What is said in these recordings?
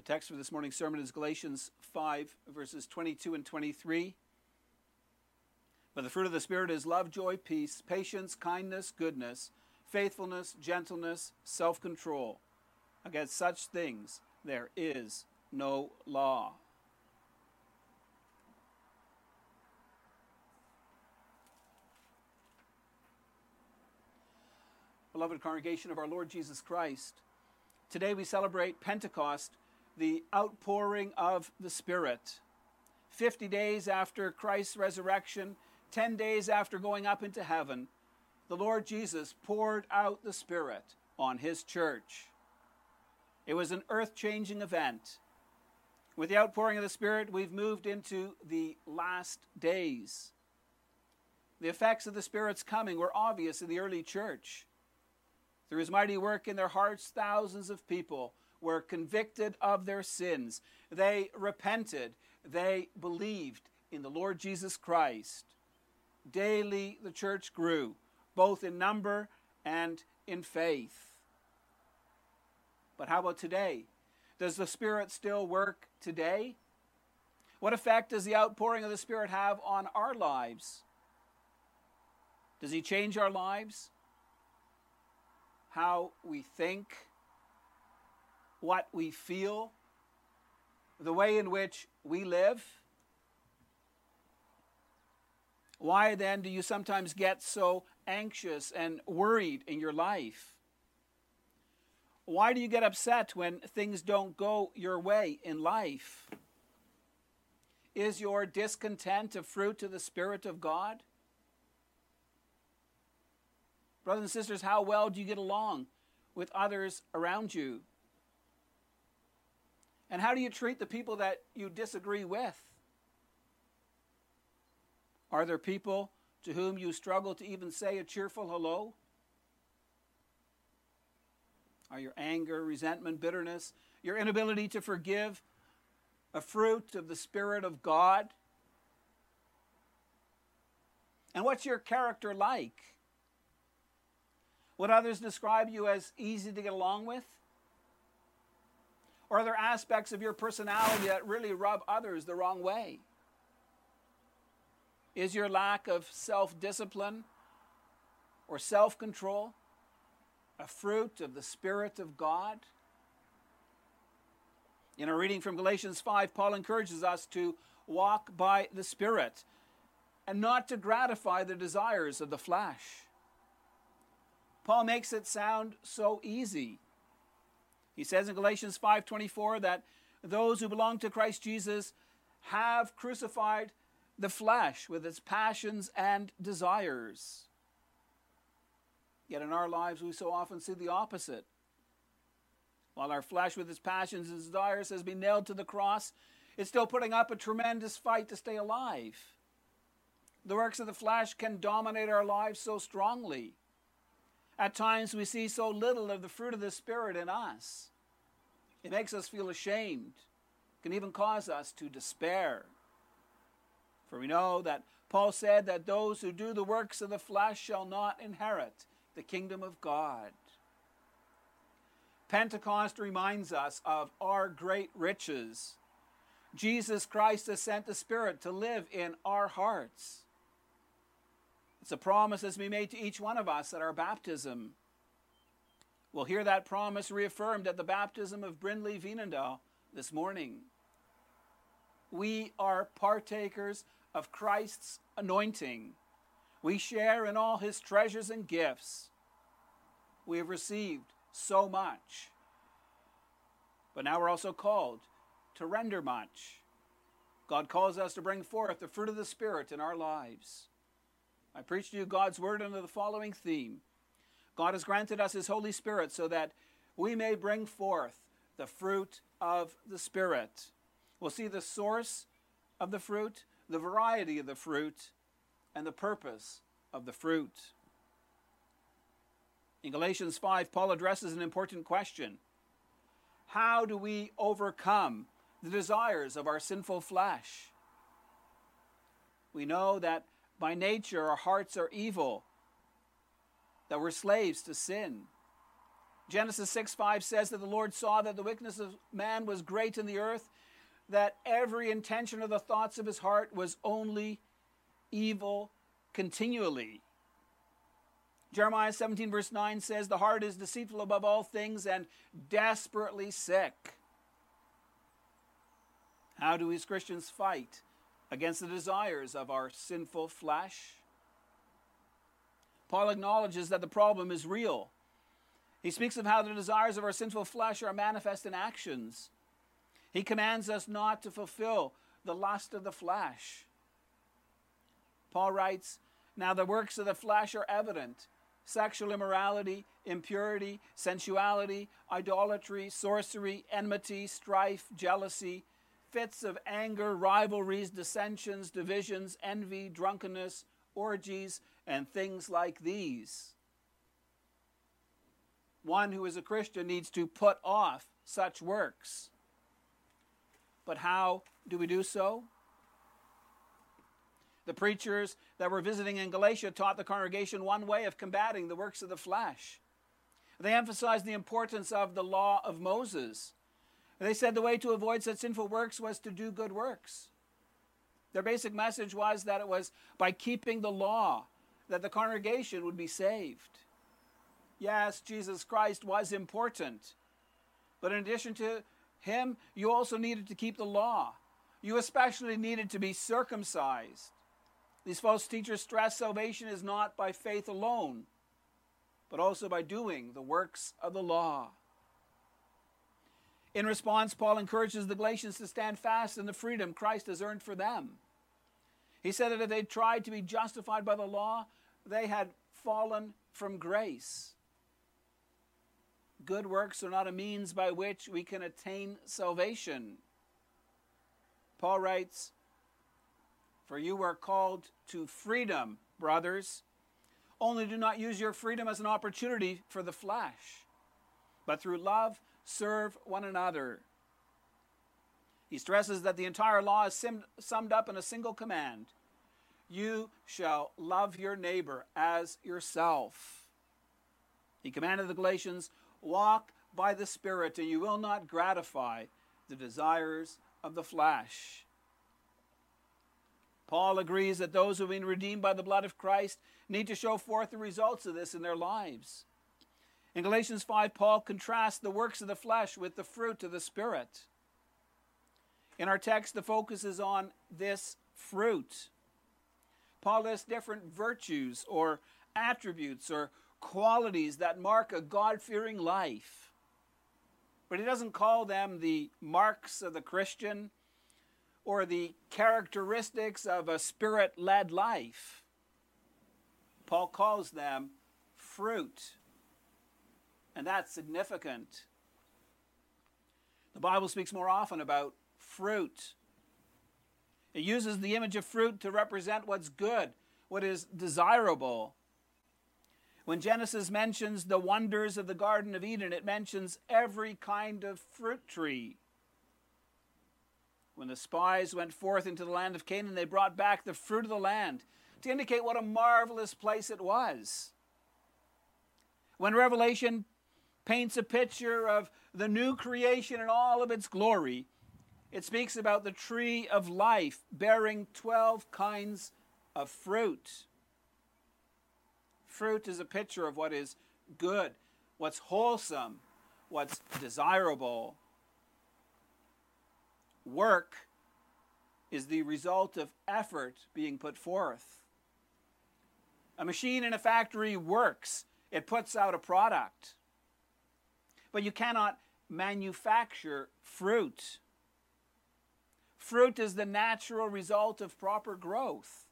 The text for this morning's sermon is Galatians 5, verses 22 and 23. But the fruit of the Spirit is love, joy, peace, patience, kindness, goodness, faithfulness, gentleness, self control. Against such things there is no law. Beloved congregation of our Lord Jesus Christ, today we celebrate Pentecost, the outpouring of the Spirit. 50 days after Christ's resurrection, 10 days after going up into heaven, the Lord Jesus poured out the Spirit on his church. It was an earth changing event. With the outpouring of the Spirit, we've moved into the last days. The effects of the Spirit's coming were obvious in the early church. Through his mighty work in their hearts, thousands of people were convicted of their sins. They repented. They believed in the Lord Jesus Christ. Daily the church grew, both in number and in faith. But how about today? Does the Spirit still work today? What effect does the outpouring of the Spirit have on our lives? Does He change our lives? How we think? What we feel? The way in which we live? Why then do you sometimes get so anxious and worried in your life? Why do you get upset when things don't go your way in life? Is your discontent a fruit of the Spirit of God? Brothers and sisters, how well do you get along with others around you? And how do you treat the people that you disagree with? Are there people to whom you struggle to even say a cheerful hello? Are your anger, resentment, bitterness, your inability to forgive a fruit of the Spirit of God? And what's your character like? Would others describe you as easy to get along with? Or are there aspects of your personality that really rub others the wrong way? Is your lack of self discipline or self control a fruit of the Spirit of God? In our reading from Galatians 5, Paul encourages us to walk by the Spirit and not to gratify the desires of the flesh. Paul makes it sound so easy. He says in Galatians 5:24 that those who belong to Christ Jesus have crucified the flesh with its passions and desires. Yet in our lives, we so often see the opposite. While our flesh, with its passions and desires, has been nailed to the cross, it's still putting up a tremendous fight to stay alive. The works of the flesh can dominate our lives so strongly. At times, we see so little of the fruit of the Spirit in us. It makes us feel ashamed, it can even cause us to despair. For we know that Paul said that those who do the works of the flesh shall not inherit the kingdom of God. Pentecost reminds us of our great riches. Jesus Christ has sent the Spirit to live in our hearts. It's a promise that's been made to each one of us at our baptism. We'll hear that promise reaffirmed at the baptism of Brindley Vienendahl this morning. We are partakers of Christ's anointing. We share in all his treasures and gifts. We have received so much. But now we're also called to render much. God calls us to bring forth the fruit of the Spirit in our lives. I preach to you God's word under the following theme God has granted us his Holy Spirit so that we may bring forth the fruit of the Spirit. We'll see the source of the fruit, the variety of the fruit, and the purpose of the fruit. In Galatians 5, Paul addresses an important question How do we overcome the desires of our sinful flesh? We know that by nature our hearts are evil, that we're slaves to sin. Genesis 6 5 says that the Lord saw that the wickedness of man was great in the earth, that every intention of the thoughts of his heart was only evil continually. Jeremiah 17, verse 9 says, The heart is deceitful above all things and desperately sick. How do we as Christians fight against the desires of our sinful flesh? Paul acknowledges that the problem is real. He speaks of how the desires of our sinful flesh are manifest in actions. He commands us not to fulfill the lust of the flesh. Paul writes, Now the works of the flesh are evident sexual immorality, impurity, sensuality, idolatry, sorcery, enmity, strife, jealousy, fits of anger, rivalries, dissensions, divisions, envy, drunkenness, orgies, and things like these. One who is a Christian needs to put off such works. But how do we do so? The preachers that were visiting in Galatia taught the congregation one way of combating the works of the flesh. They emphasized the importance of the law of Moses. They said the way to avoid such sinful works was to do good works. Their basic message was that it was by keeping the law that the congregation would be saved. Yes, Jesus Christ was important. But in addition to him, you also needed to keep the law. You especially needed to be circumcised. These false teachers stress salvation is not by faith alone, but also by doing the works of the law. In response, Paul encourages the Galatians to stand fast in the freedom Christ has earned for them. He said that if they tried to be justified by the law, they had fallen from grace. Good works are not a means by which we can attain salvation. Paul writes, For you are called to freedom, brothers. Only do not use your freedom as an opportunity for the flesh, but through love serve one another. He stresses that the entire law is summed up in a single command You shall love your neighbor as yourself. He commanded the Galatians walk by the Spirit, and you will not gratify the desires of the flesh. Paul agrees that those who have been redeemed by the blood of Christ need to show forth the results of this in their lives. In Galatians 5, Paul contrasts the works of the flesh with the fruit of the Spirit. In our text, the focus is on this fruit. Paul lists different virtues or attributes or qualities that mark a God fearing life. But he doesn't call them the marks of the Christian or the characteristics of a spirit led life. Paul calls them fruit. And that's significant. The Bible speaks more often about fruit. It uses the image of fruit to represent what's good, what is desirable. When Genesis mentions the wonders of the Garden of Eden, it mentions every kind of fruit tree. When the spies went forth into the land of Canaan, they brought back the fruit of the land to indicate what a marvelous place it was. When Revelation paints a picture of the new creation in all of its glory, it speaks about the tree of life bearing 12 kinds of fruit. Fruit is a picture of what is good, what's wholesome, what's desirable. Work is the result of effort being put forth. A machine in a factory works, it puts out a product. But you cannot manufacture fruit. Fruit is the natural result of proper growth.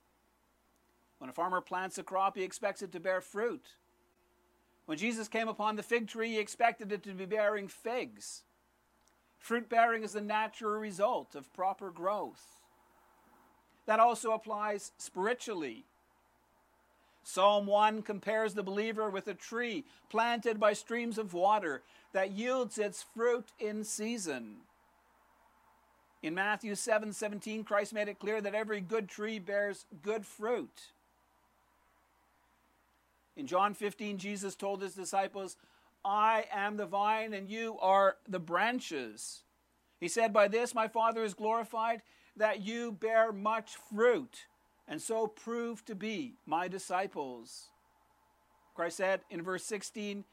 When a farmer plants a crop, he expects it to bear fruit. When Jesus came upon the fig tree, he expected it to be bearing figs. Fruit bearing is the natural result of proper growth. That also applies spiritually. Psalm 1 compares the believer with a tree planted by streams of water that yields its fruit in season. In Matthew 7 17, Christ made it clear that every good tree bears good fruit. In John 15, Jesus told his disciples, I am the vine and you are the branches. He said, By this my Father is glorified, that you bear much fruit, and so prove to be my disciples. Christ said in verse 16,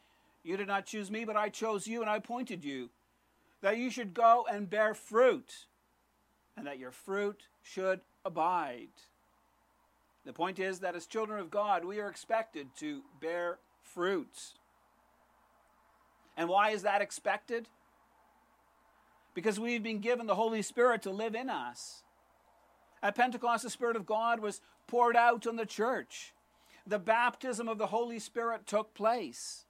You did not choose me, but I chose you and I appointed you, that you should go and bear fruit, and that your fruit should abide. The point is that as children of God, we are expected to bear fruit. And why is that expected? Because we've been given the Holy Spirit to live in us. At Pentecost, the Spirit of God was poured out on the church. The baptism of the Holy Spirit took place.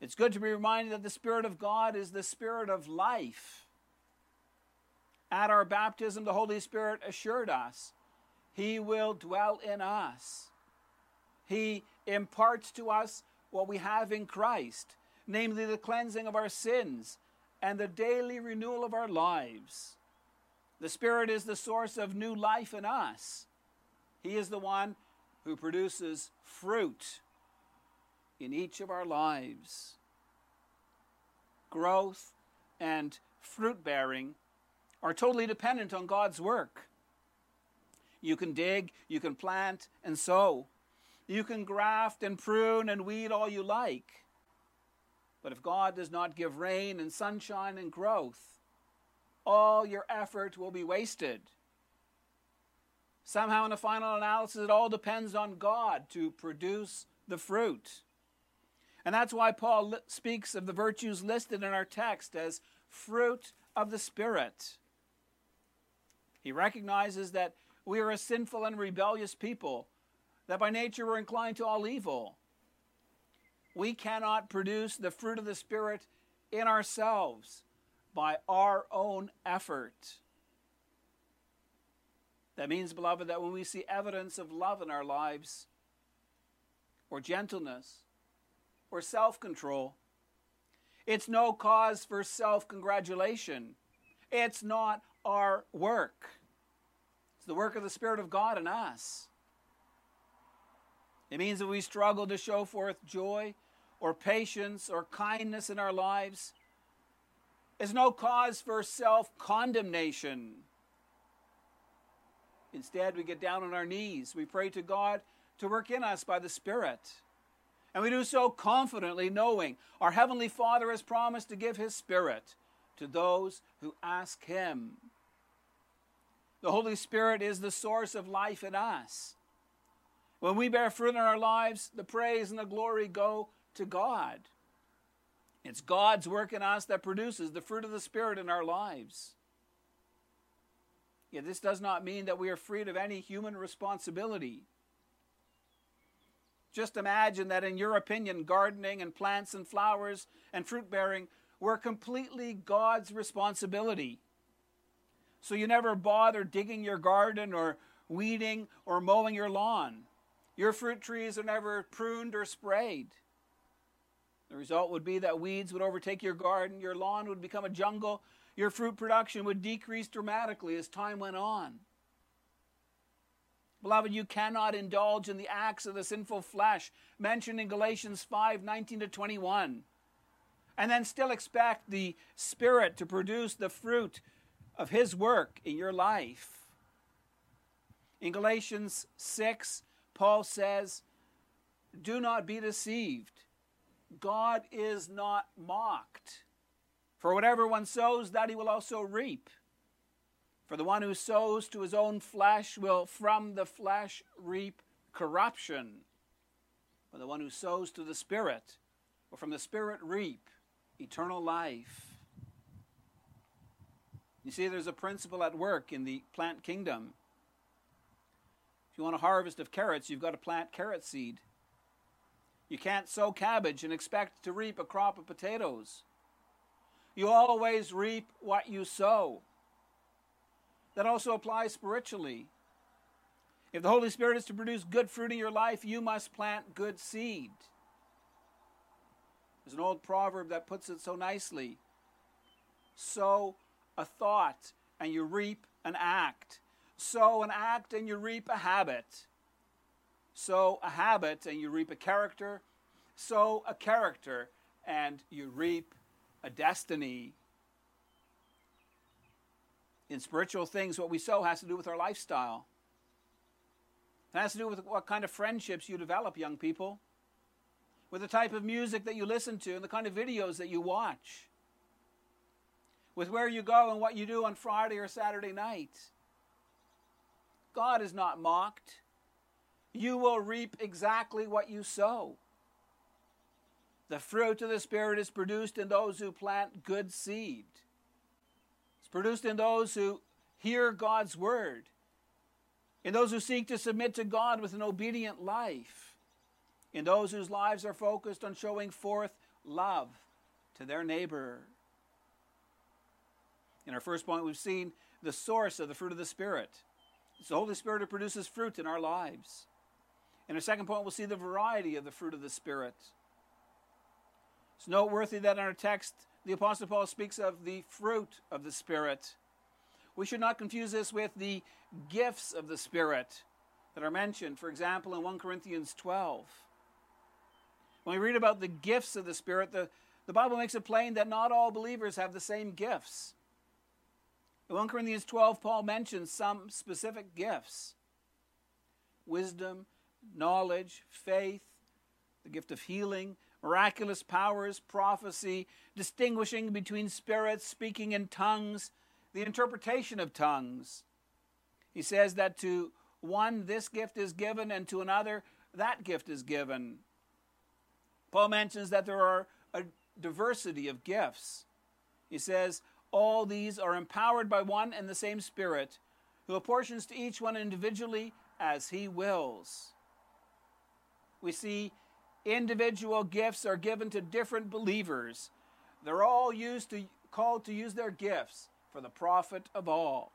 It's good to be reminded that the Spirit of God is the Spirit of life. At our baptism, the Holy Spirit assured us He will dwell in us. He imparts to us what we have in Christ namely the cleansing of our sins and the daily renewal of our lives. The Spirit is the source of new life in us. He is the one who produces fruit in each of our lives. Growth and fruit bearing are totally dependent on God's work. You can dig, you can plant and sow. You can graft and prune and weed all you like. But if God does not give rain and sunshine and growth, all your effort will be wasted. Somehow, in the final analysis, it all depends on God to produce the fruit. And that's why Paul speaks of the virtues listed in our text as fruit of the Spirit. He recognizes that we are a sinful and rebellious people, that by nature we're inclined to all evil we cannot produce the fruit of the Spirit in ourselves by our own effort. That means, beloved, that when we see evidence of love in our lives, or gentleness, or self control, it's no cause for self congratulation. It's not our work, it's the work of the Spirit of God in us. It means that we struggle to show forth joy or patience or kindness in our lives is no cause for self condemnation. Instead, we get down on our knees. We pray to God to work in us by the Spirit. And we do so confidently, knowing our Heavenly Father has promised to give His Spirit to those who ask Him. The Holy Spirit is the source of life in us. When we bear fruit in our lives, the praise and the glory go to God. It's God's work in us that produces the fruit of the Spirit in our lives. Yet this does not mean that we are freed of any human responsibility. Just imagine that, in your opinion, gardening and plants and flowers and fruit bearing were completely God's responsibility. So you never bother digging your garden or weeding or mowing your lawn. Your fruit trees are never pruned or sprayed. The result would be that weeds would overtake your garden, your lawn would become a jungle, your fruit production would decrease dramatically as time went on. Beloved, you cannot indulge in the acts of the sinful flesh mentioned in Galatians 5 19 to 21, and then still expect the Spirit to produce the fruit of His work in your life. In Galatians 6, Paul says, Do not be deceived. God is not mocked. For whatever one sows, that he will also reap. For the one who sows to his own flesh will from the flesh reap corruption. But the one who sows to the Spirit will from the Spirit reap eternal life. You see, there's a principle at work in the plant kingdom. If you want a harvest of carrots, you've got to plant carrot seed. You can't sow cabbage and expect to reap a crop of potatoes. You always reap what you sow. That also applies spiritually. If the Holy Spirit is to produce good fruit in your life, you must plant good seed. There's an old proverb that puts it so nicely sow a thought and you reap an act. Sow an act and you reap a habit sow a habit and you reap a character, sow a character and you reap a destiny. In spiritual things, what we sow has to do with our lifestyle. It has to do with what kind of friendships you develop, young people, with the type of music that you listen to and the kind of videos that you watch, with where you go and what you do on Friday or Saturday night. God is not mocked. You will reap exactly what you sow. The fruit of the Spirit is produced in those who plant good seed. It's produced in those who hear God's word, in those who seek to submit to God with an obedient life, in those whose lives are focused on showing forth love to their neighbor. In our first point, we've seen the source of the fruit of the Spirit. It's the Holy Spirit who produces fruit in our lives. In our second point, we'll see the variety of the fruit of the Spirit. It's noteworthy that in our text, the Apostle Paul speaks of the fruit of the Spirit. We should not confuse this with the gifts of the Spirit that are mentioned, for example, in 1 Corinthians 12. When we read about the gifts of the Spirit, the, the Bible makes it plain that not all believers have the same gifts. In 1 Corinthians 12, Paul mentions some specific gifts wisdom, knowledge, faith, the gift of healing, miraculous powers, prophecy, distinguishing between spirits, speaking in tongues, the interpretation of tongues. He says that to one this gift is given, and to another that gift is given. Paul mentions that there are a diversity of gifts. He says, All these are empowered by one and the same Spirit, who apportions to each one individually as he wills. We see individual gifts are given to different believers. They're all used to called to use their gifts for the profit of all.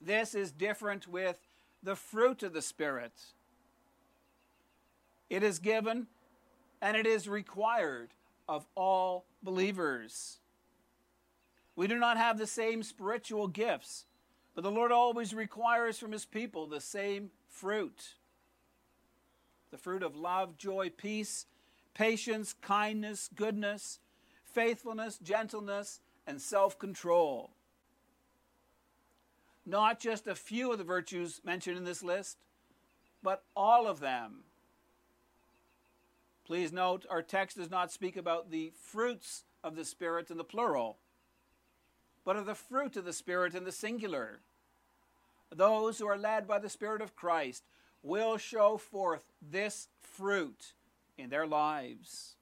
This is different with the fruit of the Spirit. It is given and it is required of all believers. We do not have the same spiritual gifts, but the Lord always requires from his people the same fruit the fruit of love, joy, peace, patience, kindness, goodness, faithfulness, gentleness, and self control. Not just a few of the virtues mentioned in this list, but all of them. Please note, our text does not speak about the fruits of the Spirit in the plural, but of the fruit of the Spirit in the singular. Those who are led by the Spirit of Christ will show forth this fruit in their lives.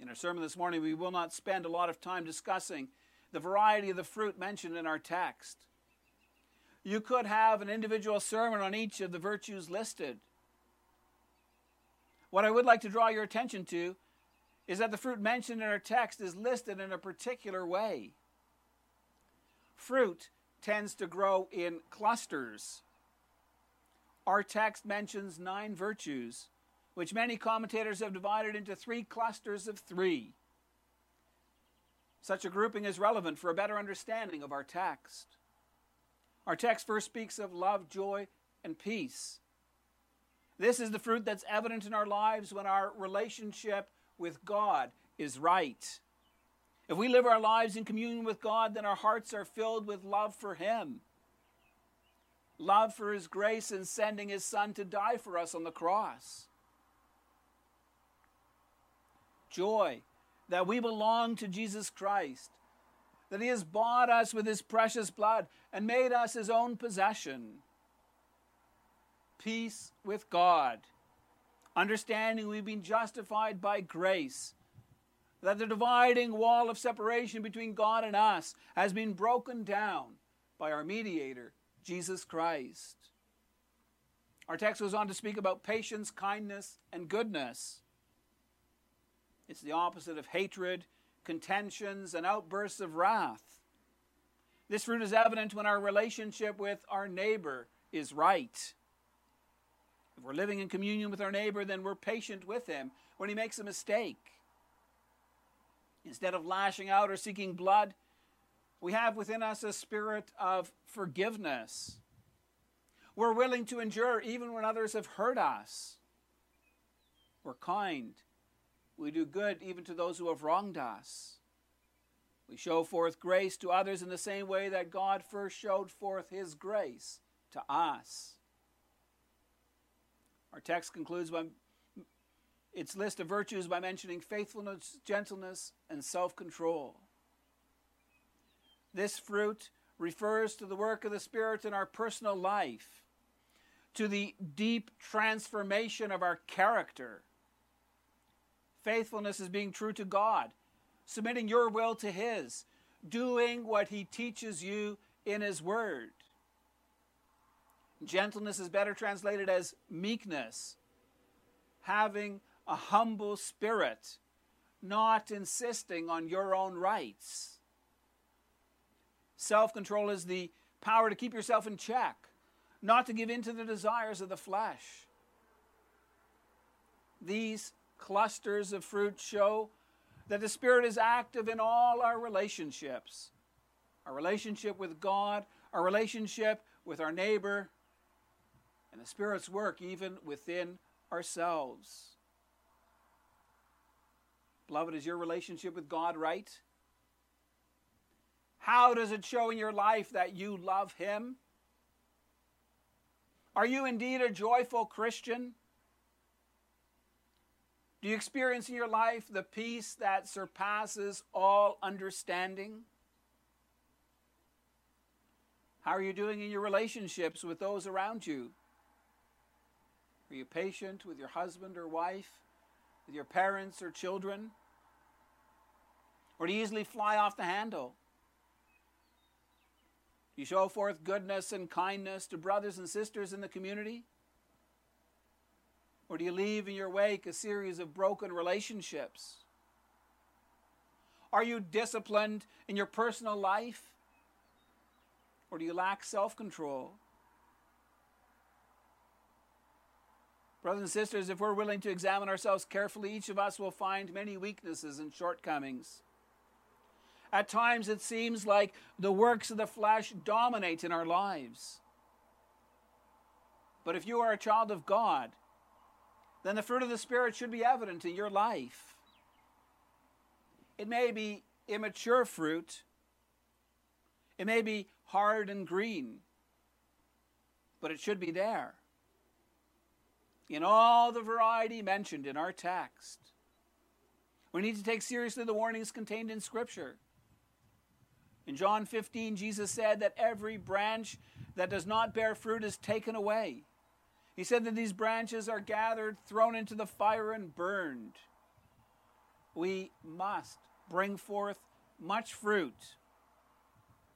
In our sermon this morning, we will not spend a lot of time discussing the variety of the fruit mentioned in our text. You could have an individual sermon on each of the virtues listed. What I would like to draw your attention to is that the fruit mentioned in our text is listed in a particular way. Fruit tends to grow in clusters. Our text mentions nine virtues, which many commentators have divided into three clusters of three. Such a grouping is relevant for a better understanding of our text. Our text first speaks of love, joy, and peace. This is the fruit that's evident in our lives when our relationship with God is right. If we live our lives in communion with God, then our hearts are filled with love for Him love for his grace in sending his son to die for us on the cross. Joy that we belong to Jesus Christ, that he has bought us with his precious blood and made us his own possession. Peace with God, understanding we've been justified by grace that the dividing wall of separation between God and us has been broken down by our mediator, Jesus Christ. Our text goes on to speak about patience, kindness, and goodness. It's the opposite of hatred, contentions, and outbursts of wrath. This fruit is evident when our relationship with our neighbor is right. If we're living in communion with our neighbor, then we're patient with him when he makes a mistake. Instead of lashing out or seeking blood, we have within us a spirit of forgiveness. We're willing to endure even when others have hurt us. We're kind. We do good even to those who have wronged us. We show forth grace to others in the same way that God first showed forth his grace to us. Our text concludes by its list of virtues by mentioning faithfulness, gentleness, and self control. This fruit refers to the work of the Spirit in our personal life, to the deep transformation of our character. Faithfulness is being true to God, submitting your will to His, doing what He teaches you in His Word. Gentleness is better translated as meekness, having a humble spirit, not insisting on your own rights. Self control is the power to keep yourself in check, not to give in to the desires of the flesh. These clusters of fruit show that the Spirit is active in all our relationships our relationship with God, our relationship with our neighbor, and the Spirit's work even within ourselves. Beloved, is your relationship with God right? How does it show in your life that you love Him? Are you indeed a joyful Christian? Do you experience in your life the peace that surpasses all understanding? How are you doing in your relationships with those around you? Are you patient with your husband or wife, with your parents or children? Or do you easily fly off the handle? Do you show forth goodness and kindness to brothers and sisters in the community? Or do you leave in your wake a series of broken relationships? Are you disciplined in your personal life? Or do you lack self control? Brothers and sisters, if we're willing to examine ourselves carefully, each of us will find many weaknesses and shortcomings. At times, it seems like the works of the flesh dominate in our lives. But if you are a child of God, then the fruit of the Spirit should be evident in your life. It may be immature fruit, it may be hard and green, but it should be there in all the variety mentioned in our text. We need to take seriously the warnings contained in Scripture. In John 15, Jesus said that every branch that does not bear fruit is taken away. He said that these branches are gathered, thrown into the fire, and burned. We must bring forth much fruit,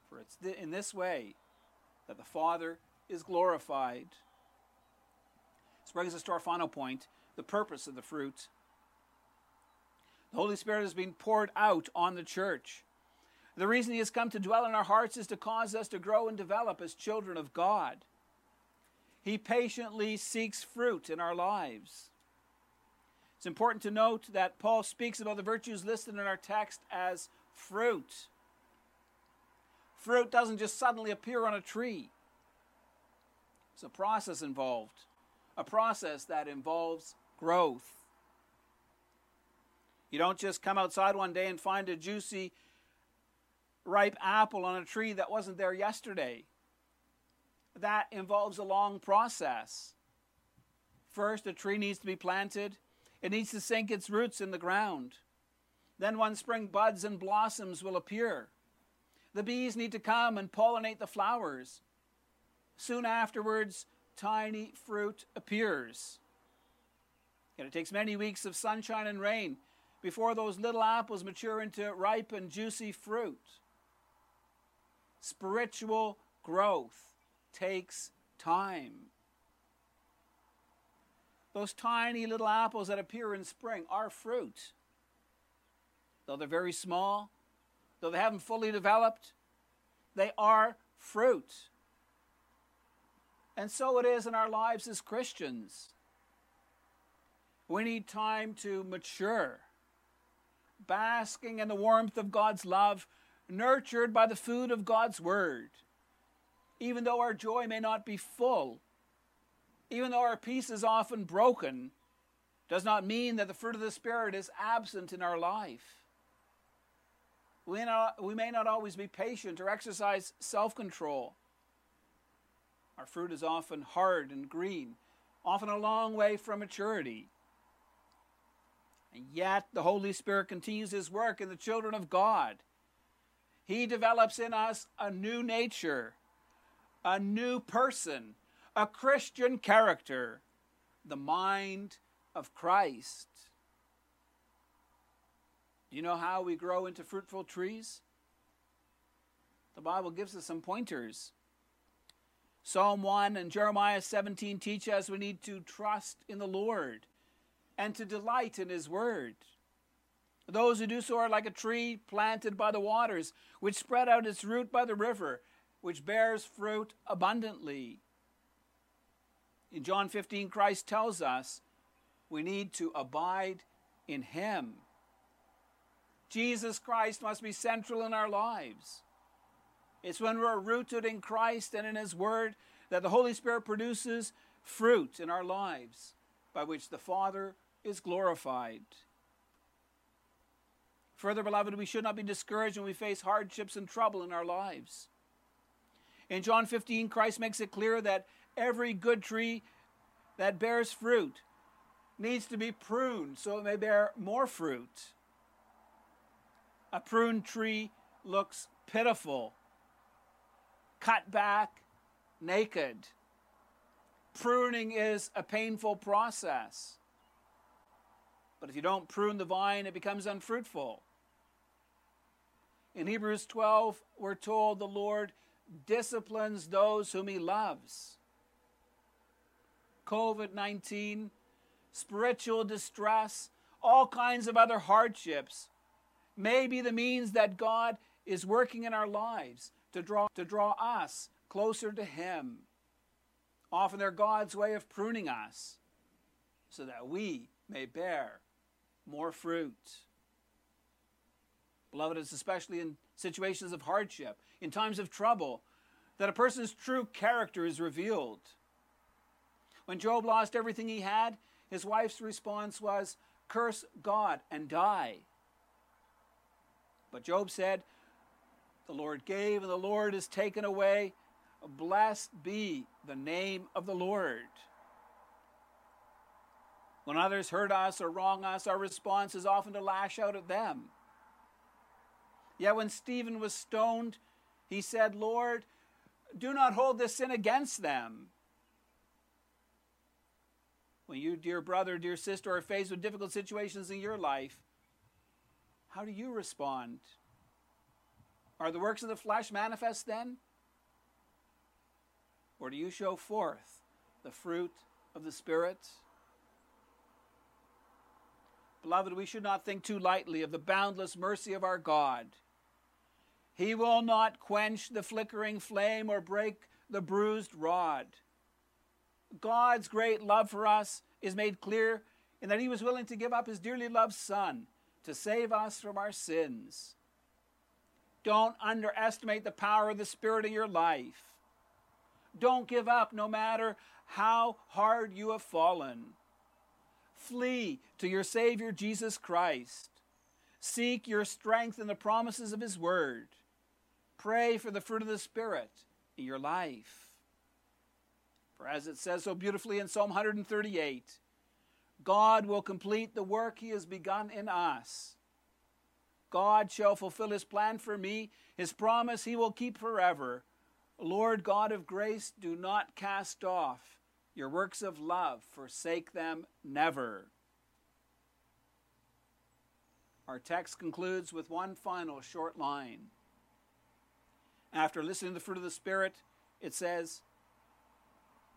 for it's in this way that the Father is glorified. This brings us to our final point the purpose of the fruit. The Holy Spirit is being poured out on the church. The reason He has come to dwell in our hearts is to cause us to grow and develop as children of God. He patiently seeks fruit in our lives. It's important to note that Paul speaks about the virtues listed in our text as fruit. Fruit doesn't just suddenly appear on a tree, it's a process involved a process that involves growth. You don't just come outside one day and find a juicy, ripe apple on a tree that wasn't there yesterday. That involves a long process. First, a tree needs to be planted, it needs to sink its roots in the ground. Then, one spring, buds and blossoms will appear. The bees need to come and pollinate the flowers. Soon afterwards, tiny fruit appears. And it takes many weeks of sunshine and rain before those little apples mature into ripe and juicy fruit. Spiritual growth takes time. Those tiny little apples that appear in spring are fruit. Though they're very small, though they haven't fully developed, they are fruit. And so it is in our lives as Christians. We need time to mature, basking in the warmth of God's love, nurtured by the food of God's Word. Even though our joy may not be full, even though our peace is often broken, does not mean that the fruit of the Spirit is absent in our life. We, not, we may not always be patient or exercise self control. Our fruit is often hard and green, often a long way from maturity. And yet, the Holy Spirit continues His work in the children of God. He develops in us a new nature, a new person, a Christian character, the mind of Christ. Do you know how we grow into fruitful trees? The Bible gives us some pointers. Psalm 1 and Jeremiah 17 teach us we need to trust in the Lord and to delight in His Word. Those who do so are like a tree planted by the waters, which spread out its root by the river, which bears fruit abundantly. In John 15, Christ tells us we need to abide in Him. Jesus Christ must be central in our lives. It's when we're rooted in Christ and in His Word that the Holy Spirit produces fruit in our lives by which the Father is glorified. Further, beloved, we should not be discouraged when we face hardships and trouble in our lives. In John 15, Christ makes it clear that every good tree that bears fruit needs to be pruned so it may bear more fruit. A pruned tree looks pitiful, cut back, naked. Pruning is a painful process. But if you don't prune the vine, it becomes unfruitful. In Hebrews 12, we're told the Lord disciplines those whom he loves. COVID 19, spiritual distress, all kinds of other hardships may be the means that God is working in our lives to draw, to draw us closer to Him. Often they're God's way of pruning us so that we may bear more fruit. Beloved, it's especially in situations of hardship, in times of trouble, that a person's true character is revealed. When Job lost everything he had, his wife's response was, Curse God and die. But Job said, The Lord gave and the Lord has taken away. Blessed be the name of the Lord. When others hurt us or wrong us, our response is often to lash out at them. Yet when Stephen was stoned, he said, Lord, do not hold this sin against them. When you, dear brother, dear sister, are faced with difficult situations in your life, how do you respond? Are the works of the flesh manifest then? Or do you show forth the fruit of the Spirit? Beloved, we should not think too lightly of the boundless mercy of our God. He will not quench the flickering flame or break the bruised rod. God's great love for us is made clear in that He was willing to give up His dearly loved Son to save us from our sins. Don't underestimate the power of the Spirit in your life. Don't give up no matter how hard you have fallen. Flee to your Savior Jesus Christ. Seek your strength in the promises of His Word. Pray for the fruit of the Spirit in your life. For as it says so beautifully in Psalm 138, God will complete the work He has begun in us. God shall fulfill His plan for me. His promise He will keep forever. Lord God of grace, do not cast off your works of love, forsake them never. Our text concludes with one final short line. After listening to the fruit of the Spirit, it says,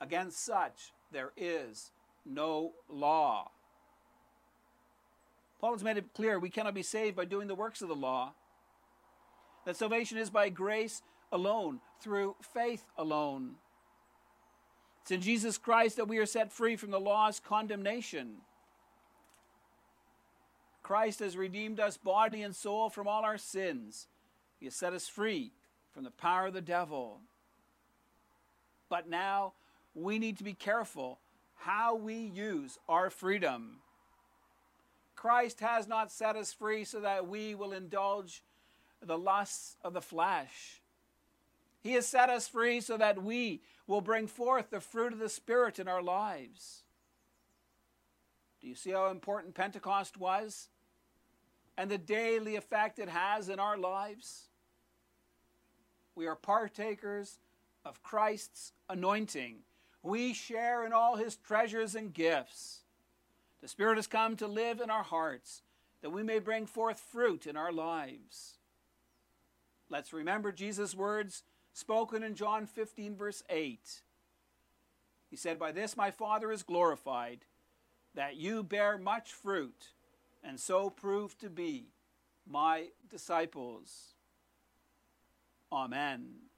Against such there is no law. Paul has made it clear we cannot be saved by doing the works of the law, that salvation is by grace alone, through faith alone. It's in Jesus Christ that we are set free from the law's condemnation. Christ has redeemed us body and soul from all our sins. He has set us free from the power of the devil. But now we need to be careful how we use our freedom. Christ has not set us free so that we will indulge the lusts of the flesh. He has set us free so that we will bring forth the fruit of the Spirit in our lives. Do you see how important Pentecost was? And the daily effect it has in our lives? We are partakers of Christ's anointing. We share in all his treasures and gifts. The Spirit has come to live in our hearts that we may bring forth fruit in our lives. Let's remember Jesus' words spoken in John 15, verse 8. He said, By this my Father is glorified, that you bear much fruit, and so prove to be my disciples. Amen.